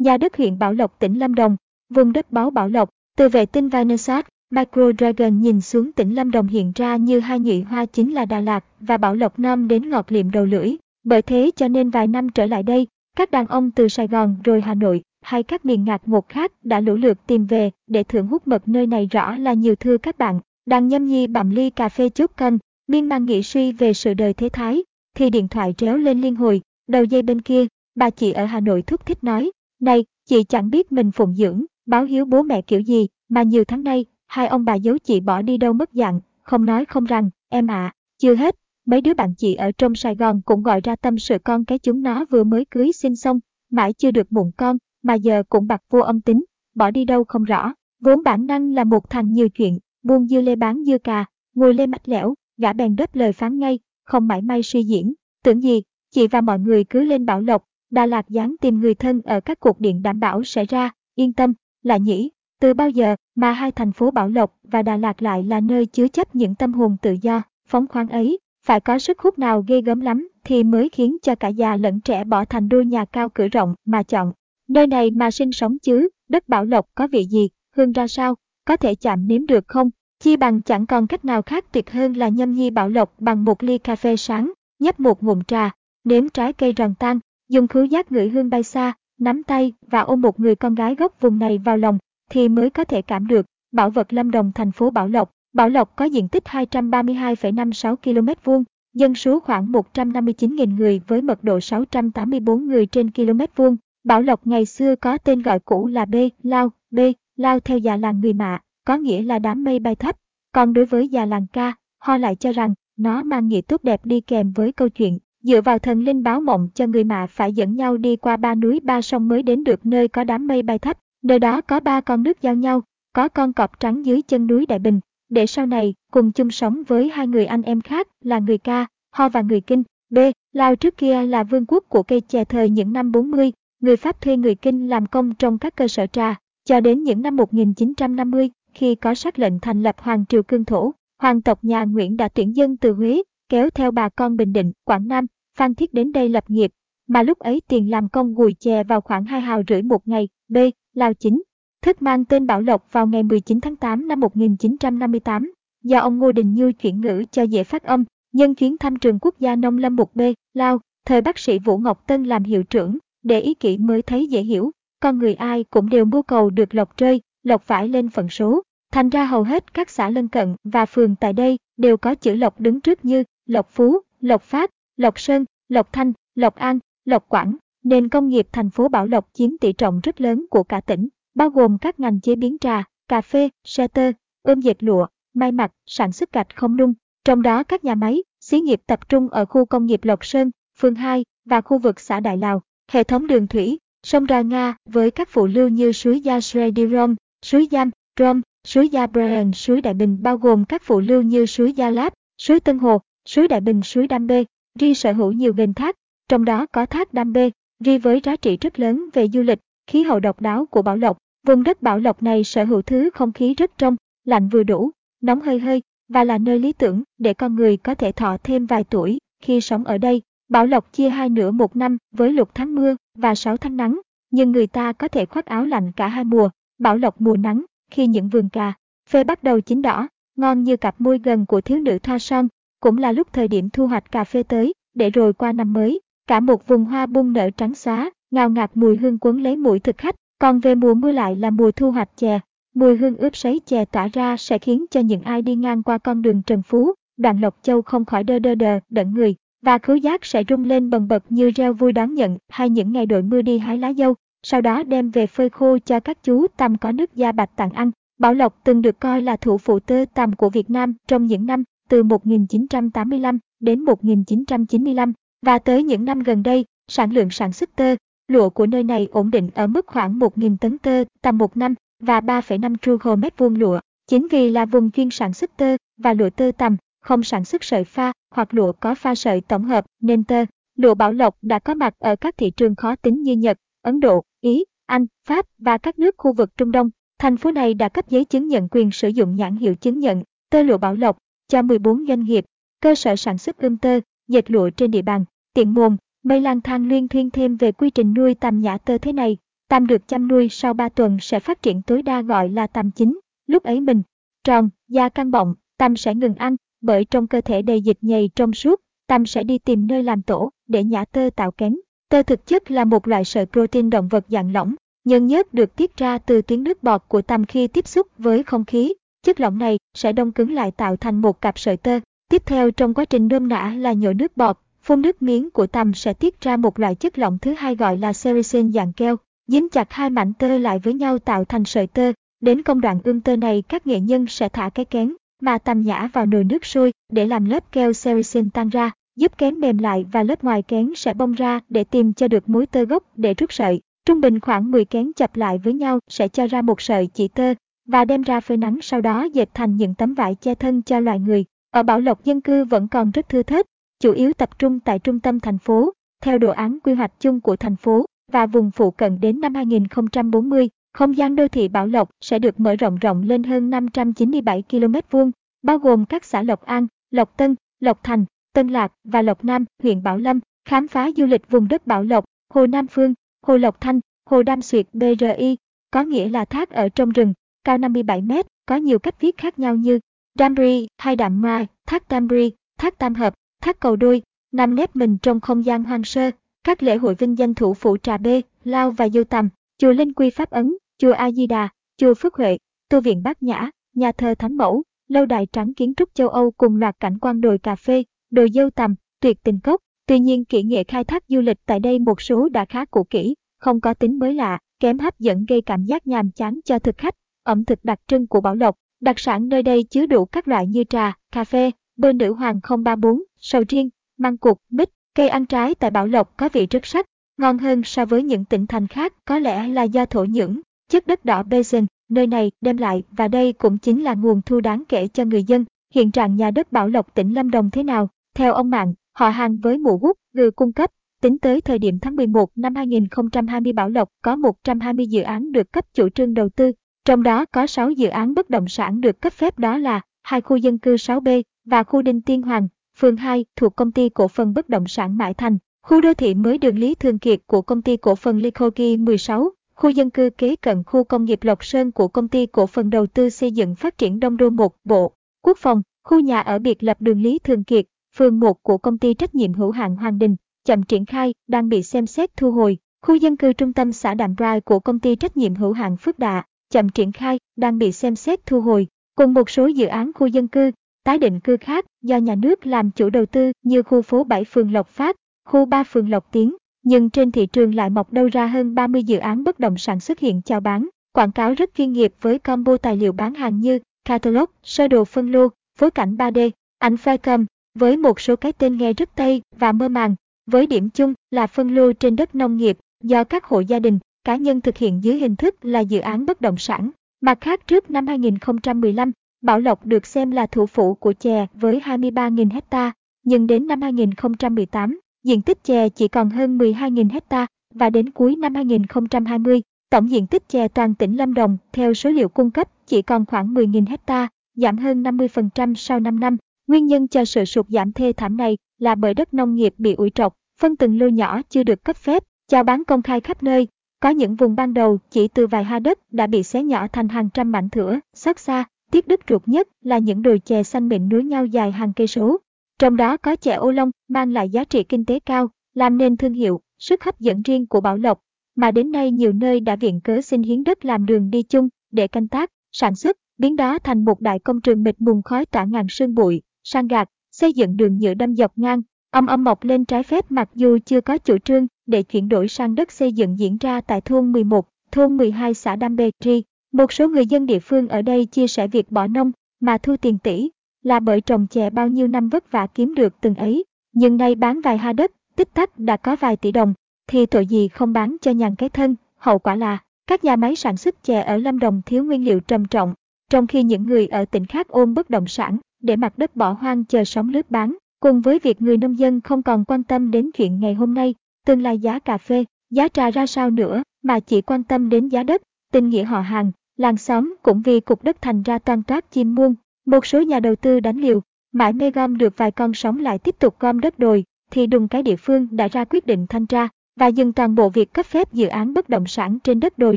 nhà đất huyện Bảo Lộc tỉnh Lâm Đồng, vùng đất báo Bảo Lộc, từ vệ tinh Vinasat, Micro Dragon nhìn xuống tỉnh Lâm Đồng hiện ra như hai nhụy hoa chính là Đà Lạt và Bảo Lộc Nam đến ngọt liệm đầu lưỡi. Bởi thế cho nên vài năm trở lại đây, các đàn ông từ Sài Gòn rồi Hà Nội hay các miền ngạc ngột khác đã lũ lượt tìm về để thưởng hút mật nơi này rõ là nhiều thưa các bạn. Đang nhâm nhi bặm ly cà phê chút canh, miên man nghĩ suy về sự đời thế thái, thì điện thoại réo lên liên hồi, đầu dây bên kia, bà chị ở Hà Nội thúc thích nói, này, chị chẳng biết mình phụng dưỡng, báo hiếu bố mẹ kiểu gì, mà nhiều tháng nay, hai ông bà giấu chị bỏ đi đâu mất dạng, không nói không rằng, em ạ, à, chưa hết, mấy đứa bạn chị ở trong Sài Gòn cũng gọi ra tâm sự con cái chúng nó vừa mới cưới sinh xong, mãi chưa được muộn con, mà giờ cũng bạc vô âm tính, bỏ đi đâu không rõ. Vốn bản năng là một thằng nhiều chuyện, buông dưa lê bán dưa cà, ngồi lê mạch lẻo, gã bèn đớp lời phán ngay, không mãi may suy diễn. Tưởng gì, chị và mọi người cứ lên bảo lộc, Đà Lạt dán tìm người thân ở các cuộc điện đảm bảo sẽ ra, yên tâm, là nhỉ, từ bao giờ mà hai thành phố Bảo Lộc và Đà Lạt lại là nơi chứa chấp những tâm hồn tự do, phóng khoáng ấy, phải có sức hút nào ghê gớm lắm thì mới khiến cho cả già lẫn trẻ bỏ thành đôi nhà cao cửa rộng mà chọn. Nơi này mà sinh sống chứ, đất Bảo Lộc có vị gì, hương ra sao, có thể chạm nếm được không? Chi bằng chẳng còn cách nào khác tuyệt hơn là nhâm nhi Bảo Lộc bằng một ly cà phê sáng, nhấp một ngụm trà, nếm trái cây ròn tan, dùng khứu giác ngửi hương bay xa, nắm tay và ôm một người con gái gốc vùng này vào lòng, thì mới có thể cảm được. Bảo vật Lâm Đồng thành phố Bảo Lộc Bảo Lộc có diện tích 232,56 km vuông, dân số khoảng 159.000 người với mật độ 684 người trên km vuông. Bảo Lộc ngày xưa có tên gọi cũ là B, Lao, B, Lao theo già làng người mạ, có nghĩa là đám mây bay thấp. Còn đối với già làng ca, họ lại cho rằng nó mang nghĩa tốt đẹp đi kèm với câu chuyện. Dựa vào thần linh báo mộng cho người mạ phải dẫn nhau đi qua ba núi ba sông mới đến được nơi có đám mây bay thấp. Nơi đó có ba con nước giao nhau, có con cọp trắng dưới chân núi Đại Bình, để sau này cùng chung sống với hai người anh em khác là người ca, Ho và người Kinh. B. Lao trước kia là vương quốc của cây chè thời những năm 40, người Pháp thuê người Kinh làm công trong các cơ sở trà, cho đến những năm 1950, khi có sắc lệnh thành lập Hoàng triều cương thổ, hoàng tộc nhà Nguyễn đã tuyển dân từ Huế, kéo theo bà con Bình Định, Quảng Nam, Phan Thiết đến đây lập nghiệp, mà lúc ấy tiền làm công gùi chè vào khoảng hai hào rưỡi một ngày. B. Lào chính Thức mang tên Bảo Lộc vào ngày 19 tháng 8 năm 1958, do ông Ngô Đình Như chuyển ngữ cho dễ phát âm, nhân chuyến thăm trường quốc gia nông lâm 1B, Lao, thời bác sĩ Vũ Ngọc Tân làm hiệu trưởng, để ý kỹ mới thấy dễ hiểu, con người ai cũng đều mưu cầu được lộc rơi, lộc phải lên phận số. Thành ra hầu hết các xã lân cận và phường tại đây đều có chữ lộc đứng trước như Lộc Phú, Lộc Phát, Lộc Sơn, Lộc Thanh, Lộc An, Lộc Quảng. Nền công nghiệp thành phố Bảo Lộc chiếm tỷ trọng rất lớn của cả tỉnh bao gồm các ngành chế biến trà, cà phê, xe tơ, ươm dệt lụa, may mặc, sản xuất gạch không nung. Trong đó các nhà máy, xí nghiệp tập trung ở khu công nghiệp Lộc Sơn, phường 2 và khu vực xã Đại Lào. Hệ thống đường thủy, sông Ra Nga với các phụ lưu như suối Gia Sredirom, suối Giam, Rom, suối Gia Brehen, suối Đại Bình bao gồm các phụ lưu như suối Gia Láp, suối Tân Hồ, suối Đại Bình, suối Đam Bê. Ri sở hữu nhiều gành thác, trong đó có thác Đam Bê, Ri với giá trị rất lớn về du lịch, khí hậu độc đáo của Bảo Lộc. Vùng đất Bảo Lộc này sở hữu thứ không khí rất trong, lạnh vừa đủ, nóng hơi hơi, và là nơi lý tưởng để con người có thể thọ thêm vài tuổi khi sống ở đây. Bảo Lộc chia hai nửa một năm với lục tháng mưa và sáu tháng nắng, nhưng người ta có thể khoác áo lạnh cả hai mùa. Bảo Lộc mùa nắng, khi những vườn cà, phê bắt đầu chín đỏ, ngon như cặp môi gần của thiếu nữ thoa son, cũng là lúc thời điểm thu hoạch cà phê tới, để rồi qua năm mới, cả một vùng hoa bung nở trắng xóa, ngào ngạt mùi hương quấn lấy mũi thực khách. Còn về mùa mưa lại là mùa thu hoạch chè, mùi hương ướp sấy chè tỏa ra sẽ khiến cho những ai đi ngang qua con đường Trần Phú, đoạn Lộc Châu không khỏi đơ đơ đờ, đẫn người, và khứu giác sẽ rung lên bần bật như reo vui đón nhận hay những ngày đội mưa đi hái lá dâu, sau đó đem về phơi khô cho các chú tằm có nước da bạch tặng ăn. Bảo Lộc từng được coi là thủ phủ tơ tằm của Việt Nam trong những năm từ 1985 đến 1995 và tới những năm gần đây, sản lượng sản xuất tơ Lụa của nơi này ổn định ở mức khoảng 1.000 tấn tơ tầm một năm và 3,5 tru hồ mét vuông lụa. Chính vì là vùng chuyên sản xuất tơ và lụa tơ tầm, không sản xuất sợi pha hoặc lụa có pha sợi tổng hợp nên tơ. Lụa Bảo Lộc đã có mặt ở các thị trường khó tính như Nhật, Ấn Độ, Ý, Anh, Pháp và các nước khu vực Trung Đông. Thành phố này đã cấp giấy chứng nhận quyền sử dụng nhãn hiệu chứng nhận tơ lụa Bảo Lộc cho 14 doanh nghiệp, cơ sở sản xuất ươm tơ, dệt lụa trên địa bàn. Tiện mồm, Mây lang thang liên thuyên thêm về quy trình nuôi tầm nhã tơ thế này. Tằm được chăm nuôi sau 3 tuần sẽ phát triển tối đa gọi là tằm chính. Lúc ấy mình, tròn, da căng bọng, tằm sẽ ngừng ăn, bởi trong cơ thể đầy dịch nhầy trong suốt, Tằm sẽ đi tìm nơi làm tổ để nhã tơ tạo kén. Tơ thực chất là một loại sợi protein động vật dạng lỏng, nhân nhớt được tiết ra từ tuyến nước bọt của tằm khi tiếp xúc với không khí. Chất lỏng này sẽ đông cứng lại tạo thành một cặp sợi tơ. Tiếp theo trong quá trình nôm nã là nhổ nước bọt, phun nước miếng của tằm sẽ tiết ra một loại chất lỏng thứ hai gọi là sericin dạng keo, dính chặt hai mảnh tơ lại với nhau tạo thành sợi tơ. Đến công đoạn ươm tơ này các nghệ nhân sẽ thả cái kén mà tằm nhả vào nồi nước sôi để làm lớp keo sericin tan ra, giúp kén mềm lại và lớp ngoài kén sẽ bong ra để tìm cho được mối tơ gốc để rút sợi. Trung bình khoảng 10 kén chập lại với nhau sẽ cho ra một sợi chỉ tơ và đem ra phơi nắng sau đó dệt thành những tấm vải che thân cho loài người. Ở Bảo Lộc dân cư vẫn còn rất thưa thớt, chủ yếu tập trung tại trung tâm thành phố, theo đồ án quy hoạch chung của thành phố và vùng phụ cận đến năm 2040, không gian đô thị Bảo Lộc sẽ được mở rộng rộng lên hơn 597 km vuông, bao gồm các xã Lộc An, Lộc Tân, Lộc Thành, Tân Lạc và Lộc Nam, huyện Bảo Lâm, khám phá du lịch vùng đất Bảo Lộc, Hồ Nam Phương, Hồ Lộc Thanh, Hồ Đam Xuyệt BRI, có nghĩa là thác ở trong rừng, cao 57 mét, có nhiều cách viết khác nhau như Damri hay Đạm Ma, thác Damri, thác Tam Hợp, thác Cầu Đôi, nằm nếp mình trong không gian hoang sơ. Các lễ hội vinh danh thủ phủ Trà Bê, Lao và Dâu Tầm, chùa Linh Quy Pháp Ấn, chùa A Di Đà, chùa Phước Huệ, tu viện Bát Nhã, nhà thờ Thánh Mẫu, lâu đài trắng kiến trúc châu Âu cùng loạt cảnh quan đồi cà phê, đồi dâu tầm, tuyệt tình cốc. Tuy nhiên kỹ nghệ khai thác du lịch tại đây một số đã khá cũ kỹ, không có tính mới lạ, kém hấp dẫn gây cảm giác nhàm chán cho thực khách. Ẩm thực đặc trưng của Bảo Lộc, đặc sản nơi đây chứa đủ các loại như trà, cà phê, bơ nữ hoàng 034, sầu riêng, măng cụt, mít. Cây ăn trái tại Bảo Lộc có vị rất sắc, ngon hơn so với những tỉnh thành khác có lẽ là do thổ nhưỡng, chất đất đỏ Basin, nơi này đem lại và đây cũng chính là nguồn thu đáng kể cho người dân. Hiện trạng nhà đất Bảo Lộc tỉnh Lâm Đồng thế nào? Theo ông Mạng, họ hàng với mụ hút, gừ cung cấp, tính tới thời điểm tháng 11 năm 2020 Bảo Lộc có 120 dự án được cấp chủ trương đầu tư, trong đó có 6 dự án bất động sản được cấp phép đó là hai khu dân cư 6B và khu Đinh Tiên Hoàng, phường 2 thuộc công ty cổ phần bất động sản Mãi Thành, khu đô thị mới đường Lý Thường Kiệt của công ty cổ phần Likogi 16, khu dân cư kế cận khu công nghiệp Lộc Sơn của công ty cổ phần đầu tư xây dựng phát triển Đông Đô 1, Bộ Quốc phòng, khu nhà ở biệt lập đường Lý Thường Kiệt, phường 1 của công ty trách nhiệm hữu hạn Hoàng Đình, chậm triển khai, đang bị xem xét thu hồi. Khu dân cư trung tâm xã Đạm Rai của công ty trách nhiệm hữu hạn Phước Đà, chậm triển khai, đang bị xem xét thu hồi. Cùng một số dự án khu dân cư, tái định cư khác do nhà nước làm chủ đầu tư như khu phố 7 phường Lộc Phát, khu 3 phường Lộc Tiến. Nhưng trên thị trường lại mọc đâu ra hơn 30 dự án bất động sản xuất hiện chào bán, quảng cáo rất chuyên nghiệp với combo tài liệu bán hàng như catalog, sơ đồ phân lô, phối cảnh 3D, ảnh cầm với một số cái tên nghe rất tây và mơ màng, với điểm chung là phân lô trên đất nông nghiệp do các hộ gia đình, cá nhân thực hiện dưới hình thức là dự án bất động sản. Mặt khác trước năm 2015, Bảo Lộc được xem là thủ phủ của chè với 23.000 hecta, nhưng đến năm 2018, diện tích chè chỉ còn hơn 12.000 hecta và đến cuối năm 2020, tổng diện tích chè toàn tỉnh Lâm Đồng theo số liệu cung cấp chỉ còn khoảng 10.000 hecta, giảm hơn 50% sau 5 năm. Nguyên nhân cho sự sụt giảm thê thảm này là bởi đất nông nghiệp bị ủi trọc, phân từng lô nhỏ chưa được cấp phép, chào bán công khai khắp nơi. Có những vùng ban đầu chỉ từ vài ha đất đã bị xé nhỏ thành hàng trăm mảnh thửa, xót xa. Tiếc đứt ruột nhất là những đồi chè xanh mịn núi nhau dài hàng cây số. Trong đó có chè ô long mang lại giá trị kinh tế cao, làm nên thương hiệu, sức hấp dẫn riêng của Bảo Lộc, mà đến nay nhiều nơi đã viện cớ xin hiến đất làm đường đi chung để canh tác, sản xuất, biến đó thành một đại công trường mịt mùng khói tỏa ngàn sương bụi, sang gạt, xây dựng đường nhựa đâm dọc ngang, âm âm mọc lên trái phép mặc dù chưa có chủ trương để chuyển đổi sang đất xây dựng diễn ra tại thôn 11, thôn 12 xã Đam Bê Tri. Một số người dân địa phương ở đây chia sẻ việc bỏ nông mà thu tiền tỷ là bởi trồng chè bao nhiêu năm vất vả kiếm được từng ấy, nhưng nay bán vài ha đất, tích tắc đã có vài tỷ đồng, thì tội gì không bán cho nhàn cái thân, hậu quả là các nhà máy sản xuất chè ở Lâm Đồng thiếu nguyên liệu trầm trọng, trong khi những người ở tỉnh khác ôm bất động sản để mặt đất bỏ hoang chờ sóng lướt bán, cùng với việc người nông dân không còn quan tâm đến chuyện ngày hôm nay, tương lai giá cà phê, giá trà ra sao nữa, mà chỉ quan tâm đến giá đất, tình nghĩa họ hàng, làng xóm cũng vì cục đất thành ra toan toát chim muôn. Một số nhà đầu tư đánh liều, mãi mê gom được vài con sóng lại tiếp tục gom đất đồi, thì đùng cái địa phương đã ra quyết định thanh tra, và dừng toàn bộ việc cấp phép dự án bất động sản trên đất đồi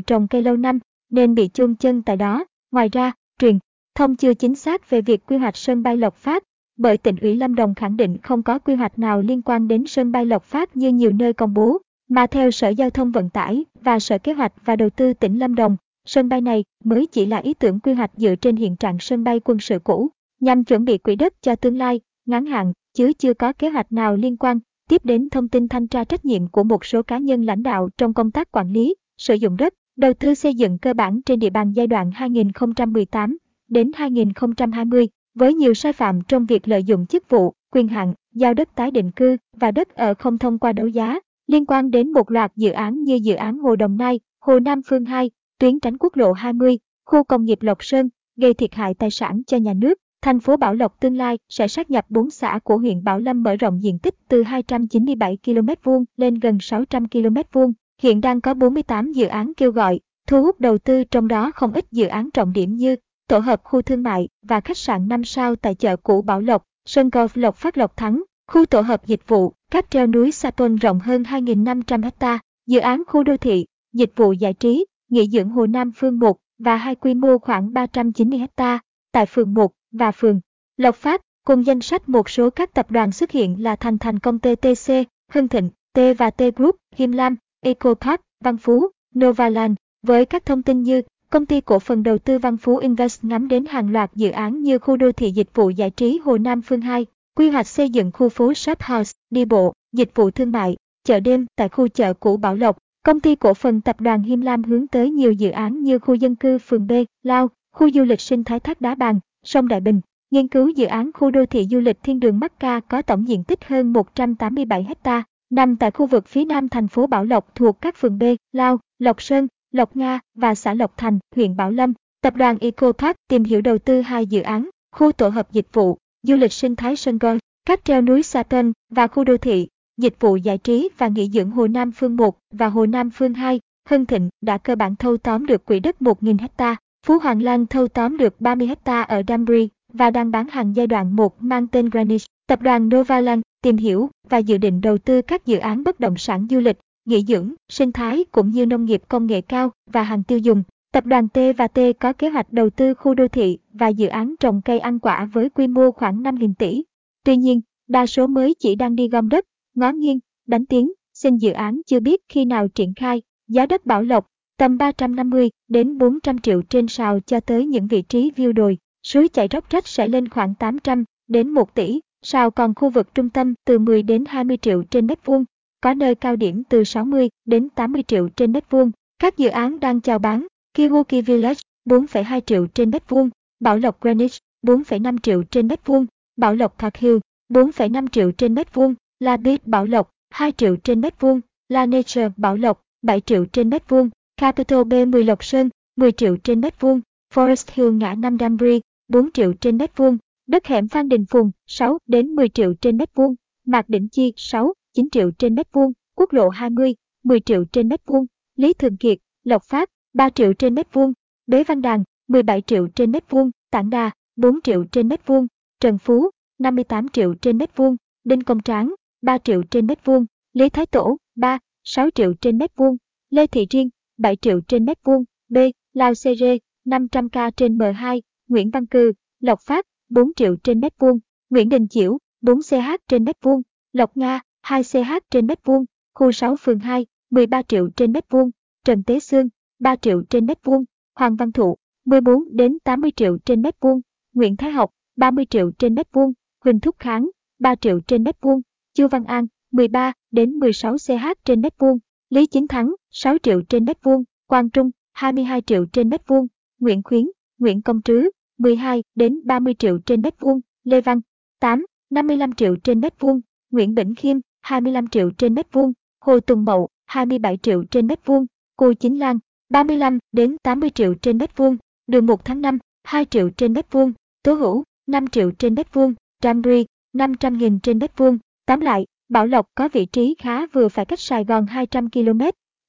trồng cây lâu năm, nên bị chôn chân tại đó. Ngoài ra, truyền thông chưa chính xác về việc quy hoạch sân bay Lộc Phát, bởi tỉnh ủy Lâm Đồng khẳng định không có quy hoạch nào liên quan đến sân bay Lộc Phát như nhiều nơi công bố, mà theo Sở Giao thông Vận tải và Sở Kế hoạch và Đầu tư tỉnh Lâm Đồng, sân bay này mới chỉ là ý tưởng quy hoạch dựa trên hiện trạng sân bay quân sự cũ, nhằm chuẩn bị quỹ đất cho tương lai, ngắn hạn, chứ chưa có kế hoạch nào liên quan. Tiếp đến thông tin thanh tra trách nhiệm của một số cá nhân lãnh đạo trong công tác quản lý, sử dụng đất, đầu tư xây dựng cơ bản trên địa bàn giai đoạn 2018 đến 2020, với nhiều sai phạm trong việc lợi dụng chức vụ, quyền hạn, giao đất tái định cư và đất ở không thông qua đấu giá, liên quan đến một loạt dự án như dự án Hồ Đồng Nai, Hồ Nam Phương 2, tuyến tránh quốc lộ 20, khu công nghiệp Lộc Sơn, gây thiệt hại tài sản cho nhà nước. Thành phố Bảo Lộc tương lai sẽ sát nhập 4 xã của huyện Bảo Lâm mở rộng diện tích từ 297 km vuông lên gần 600 km vuông. Hiện đang có 48 dự án kêu gọi, thu hút đầu tư trong đó không ít dự án trọng điểm như tổ hợp khu thương mại và khách sạn 5 sao tại chợ cũ Bảo Lộc, sân golf Lộc Phát Lộc Thắng, khu tổ hợp dịch vụ, cáp treo núi Sa Tôn rộng hơn 2.500 ha, dự án khu đô thị, dịch vụ giải trí, nghỉ dưỡng Hồ Nam Phương 1 và hai quy mô khoảng 390 ha tại phường 1 và phường Lộc Phát, cùng danh sách một số các tập đoàn xuất hiện là Thành Thành Công TTC, Hưng Thịnh, T và T Group, Him Lam, Eco Park, Văn Phú, Novaland, với các thông tin như Công ty cổ phần đầu tư Văn Phú Invest ngắm đến hàng loạt dự án như khu đô thị dịch vụ giải trí Hồ Nam Phương 2, quy hoạch xây dựng khu phố Shop House, đi bộ, dịch vụ thương mại, chợ đêm tại khu chợ cũ Bảo Lộc. Công ty cổ phần tập đoàn Him Lam hướng tới nhiều dự án như khu dân cư phường B, Lao, khu du lịch sinh thái Thác Đá Bàn, sông Đại Bình. Nghiên cứu dự án khu đô thị du lịch Thiên đường Bắc Ca có tổng diện tích hơn 187 ha, nằm tại khu vực phía nam thành phố Bảo Lộc thuộc các phường B, Lao, Lộc Sơn, Lộc Nga và xã Lộc Thành, huyện Bảo Lâm. Tập đoàn Eco Park tìm hiểu đầu tư hai dự án, khu tổ hợp dịch vụ, du lịch sinh thái Sơn Gol, các treo núi Sa Tân và khu đô thị, dịch vụ giải trí và nghỉ dưỡng Hồ Nam Phương 1 và Hồ Nam Phương 2. Hưng Thịnh đã cơ bản thâu tóm được quỹ đất 1.000 ha, Phú Hoàng Lan thâu tóm được 30 ha ở Danbury và đang bán hàng giai đoạn 1 mang tên Greenwich. Tập đoàn Novaland tìm hiểu và dự định đầu tư các dự án bất động sản du lịch, nghỉ dưỡng, sinh thái cũng như nông nghiệp công nghệ cao và hàng tiêu dùng. Tập đoàn T và T có kế hoạch đầu tư khu đô thị và dự án trồng cây ăn quả với quy mô khoảng 5.000 tỷ. Tuy nhiên, đa số mới chỉ đang đi gom đất, ngó nghiêng, đánh tiếng, xin dự án chưa biết khi nào triển khai. Giá đất Bảo Lộc, tầm 350 đến 400 triệu trên sào cho tới những vị trí view đồi, suối chảy róc rách sẽ lên khoảng 800 đến 1 tỷ, sào còn khu vực trung tâm từ 10 đến 20 triệu trên mét vuông, có nơi cao điểm từ 60 đến 80 triệu trên mét vuông. Các dự án đang chào bán, Kiwoki Village 4,2 triệu trên mét vuông, Bảo Lộc Greenwich 4,5 triệu trên mét vuông, Bảo Lộc Thạc Hill 4,5 triệu trên mét vuông, La Beat Bảo Lộc 2 triệu trên mét vuông, La Nature Bảo Lộc 7 triệu trên mét vuông, Capital B10 Lộc Sơn 10 triệu trên mét vuông, Forest Hill ngã năm Danbury 4 triệu trên mét vuông, đất hẻm Phan Đình Phùng 6 đến 10 triệu trên mét vuông, Mạc Đỉnh Chi 6 9 triệu trên mét vuông, quốc lộ 20, 10 triệu trên mét vuông, Lý Thường Kiệt, Lộc Phát, 3 triệu trên mét vuông, Bế Văn Đàn, 17 triệu trên mét vuông, Tảng Đà, 4 triệu trên mét vuông, Trần Phú, 58 triệu trên mét vuông, Đinh Công Tráng, 3 triệu trên mét vuông, Lý Thái Tổ, 3, 6 triệu trên mét vuông, Lê Thị Riêng, 7 triệu trên mét vuông, B, Lao CR, 500k trên M2, Nguyễn Văn Cư, Lộc Phát, 4 triệu trên mét vuông, Nguyễn Đình Chiểu, 4 CH trên mét vuông, Lộc Nga, 2 CH trên mét vuông, khu 6 phường 2, 13 triệu trên mét vuông, Trần Tế Sương, 3 triệu trên mét vuông, Hoàng Văn Thụ, 14 đến 80 triệu trên mét vuông, Nguyễn Thái Học, 30 triệu trên mét vuông, Huỳnh Thúc Kháng, 3 triệu trên mét vuông, Chu Văn An, 13 đến 16 CH trên mét vuông, Lý Chính Thắng, 6 triệu trên mét vuông, Quang Trung, 22 triệu trên mét vuông, Nguyễn Khuyến, Nguyễn Công Trứ, 12 đến 30 triệu trên mét vuông, Lê Văn, 8, 55 triệu trên mét vuông, Nguyễn Bỉnh Khiêm, 25 triệu trên mét vuông, Hồ Tùng Mậu, 27 triệu trên mét vuông, Cô Chính Lan, 35 đến 80 triệu trên mét vuông, đường 1 tháng 5, 2 triệu trên mét vuông, Tố Hữu, 5 triệu trên mét vuông, Cambry, 500 nghìn trên mét vuông. Tóm lại, Bảo Lộc có vị trí khá vừa phải cách Sài Gòn 200 km,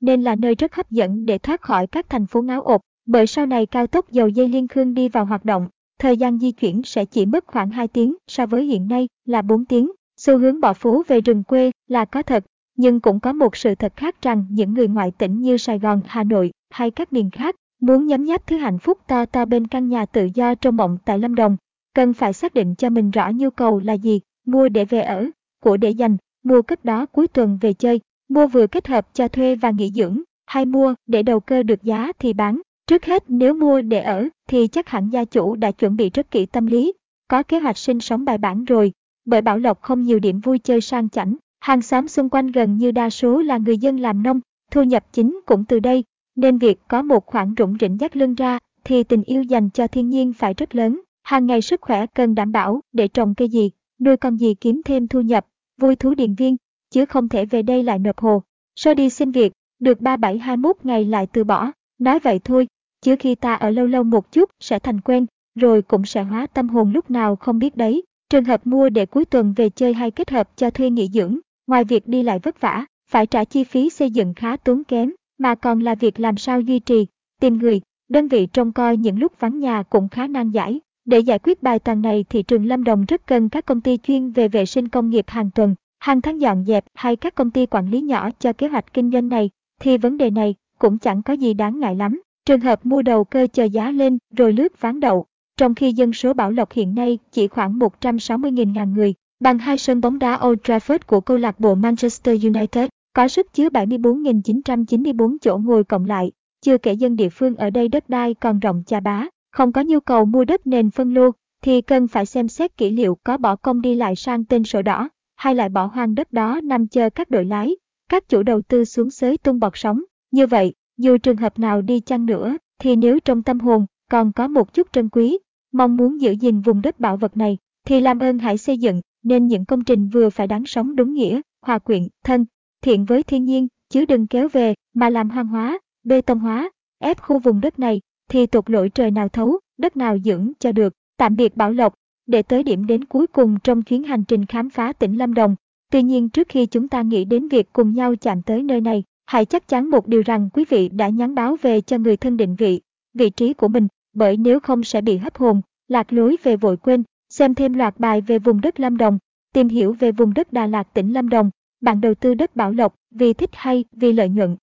nên là nơi rất hấp dẫn để thoát khỏi các thành phố ngáo ột, bởi sau này cao tốc dầu dây liên khương đi vào hoạt động, thời gian di chuyển sẽ chỉ mất khoảng 2 tiếng so với hiện nay là 4 tiếng. Xu hướng bỏ phố về rừng quê là có thật, Nhưng cũng có một sự thật khác rằng những người ngoại tỉnh như Sài Gòn, Hà Nội hay các miền khác muốn nhấm nháp thứ hạnh phúc to to bên căn nhà tự do trong mộng tại Lâm Đồng, cần phải xác định cho mình rõ nhu cầu là gì, mua để về ở, của để dành, mua cách đó cuối tuần về chơi, mua vừa kết hợp cho thuê và nghỉ dưỡng, hay mua để đầu cơ được giá thì bán. Trước hết nếu mua để ở thì chắc hẳn gia chủ đã chuẩn bị rất kỹ tâm lý, có kế hoạch sinh sống bài bản rồi, bởi Bảo Lộc không nhiều điểm vui chơi sang chảnh, hàng xóm xung quanh gần như đa số là người dân làm nông, thu nhập chính cũng từ đây, nên việc có một khoản rủng rỉnh dắt lưng ra thì tình yêu dành cho thiên nhiên phải rất lớn. Hàng ngày sức khỏe cần đảm bảo để trồng cây gì, nuôi con gì kiếm thêm thu nhập, vui thú điện viên, chứ không thể về đây lại nộp hồ. Sau đi xin việc, được 3721 ngày lại từ bỏ, nói vậy thôi, chứ khi ta ở lâu lâu một chút sẽ thành quen, rồi cũng sẽ hóa tâm hồn lúc nào không biết đấy. Trường hợp mua để cuối tuần về chơi hay kết hợp cho thuê nghỉ dưỡng, ngoài việc đi lại vất vả, phải trả chi phí xây dựng khá tốn kém, mà còn là việc làm sao duy trì, tìm người, đơn vị trông coi những lúc vắng nhà cũng khá nan giải. Để giải quyết bài toán này thị trường Lâm Đồng rất cần các công ty chuyên về vệ sinh công nghiệp hàng tuần, hàng tháng dọn dẹp hay các công ty quản lý nhỏ cho kế hoạch kinh doanh này, thì vấn đề này cũng chẳng có gì đáng ngại lắm. Trường hợp mua đầu cơ chờ giá lên rồi lướt ván đậu, trong khi dân số Bảo Lộc hiện nay chỉ khoảng 160.000 người, bằng hai sân bóng đá Old Trafford của câu lạc bộ Manchester United, có sức chứa 74.994 chỗ ngồi cộng lại, chưa kể dân địa phương ở đây đất đai còn rộng chà bá, không có nhu cầu mua đất nền phân lô, thì cần phải xem xét kỹ liệu có bỏ công đi lại sang tên sổ đỏ, hay lại bỏ hoang đất đó nằm chờ các đội lái, các chủ đầu tư xuống xới tung bọt sóng. Như vậy, dù trường hợp nào đi chăng nữa, thì nếu trong tâm hồn còn có một chút trân quý, mong muốn giữ gìn vùng đất bảo vật này, thì làm ơn hãy xây dựng nên những công trình vừa phải đáng sống đúng nghĩa, hòa quyện, thân, thiện với thiên nhiên, chứ đừng kéo về mà làm hoang hóa, bê tông hóa, ép khu vùng đất này, thì tụt lỗi trời nào thấu, đất nào dưỡng cho được. Tạm biệt Bảo Lộc, để tới điểm đến cuối cùng trong chuyến hành trình khám phá tỉnh Lâm Đồng. Tuy nhiên trước khi chúng ta nghĩ đến việc cùng nhau chạm tới nơi này, hãy chắc chắn một điều rằng quý vị đã nhắn báo về cho người thân định vị, vị trí của mình, bởi nếu không sẽ bị hấp hồn, lạc lối về vội quên, xem thêm loạt bài về vùng đất Lâm Đồng, tìm hiểu về vùng đất Đà Lạt tỉnh Lâm Đồng, bạn đầu tư đất Bảo Lộc vì thích hay vì lợi nhuận.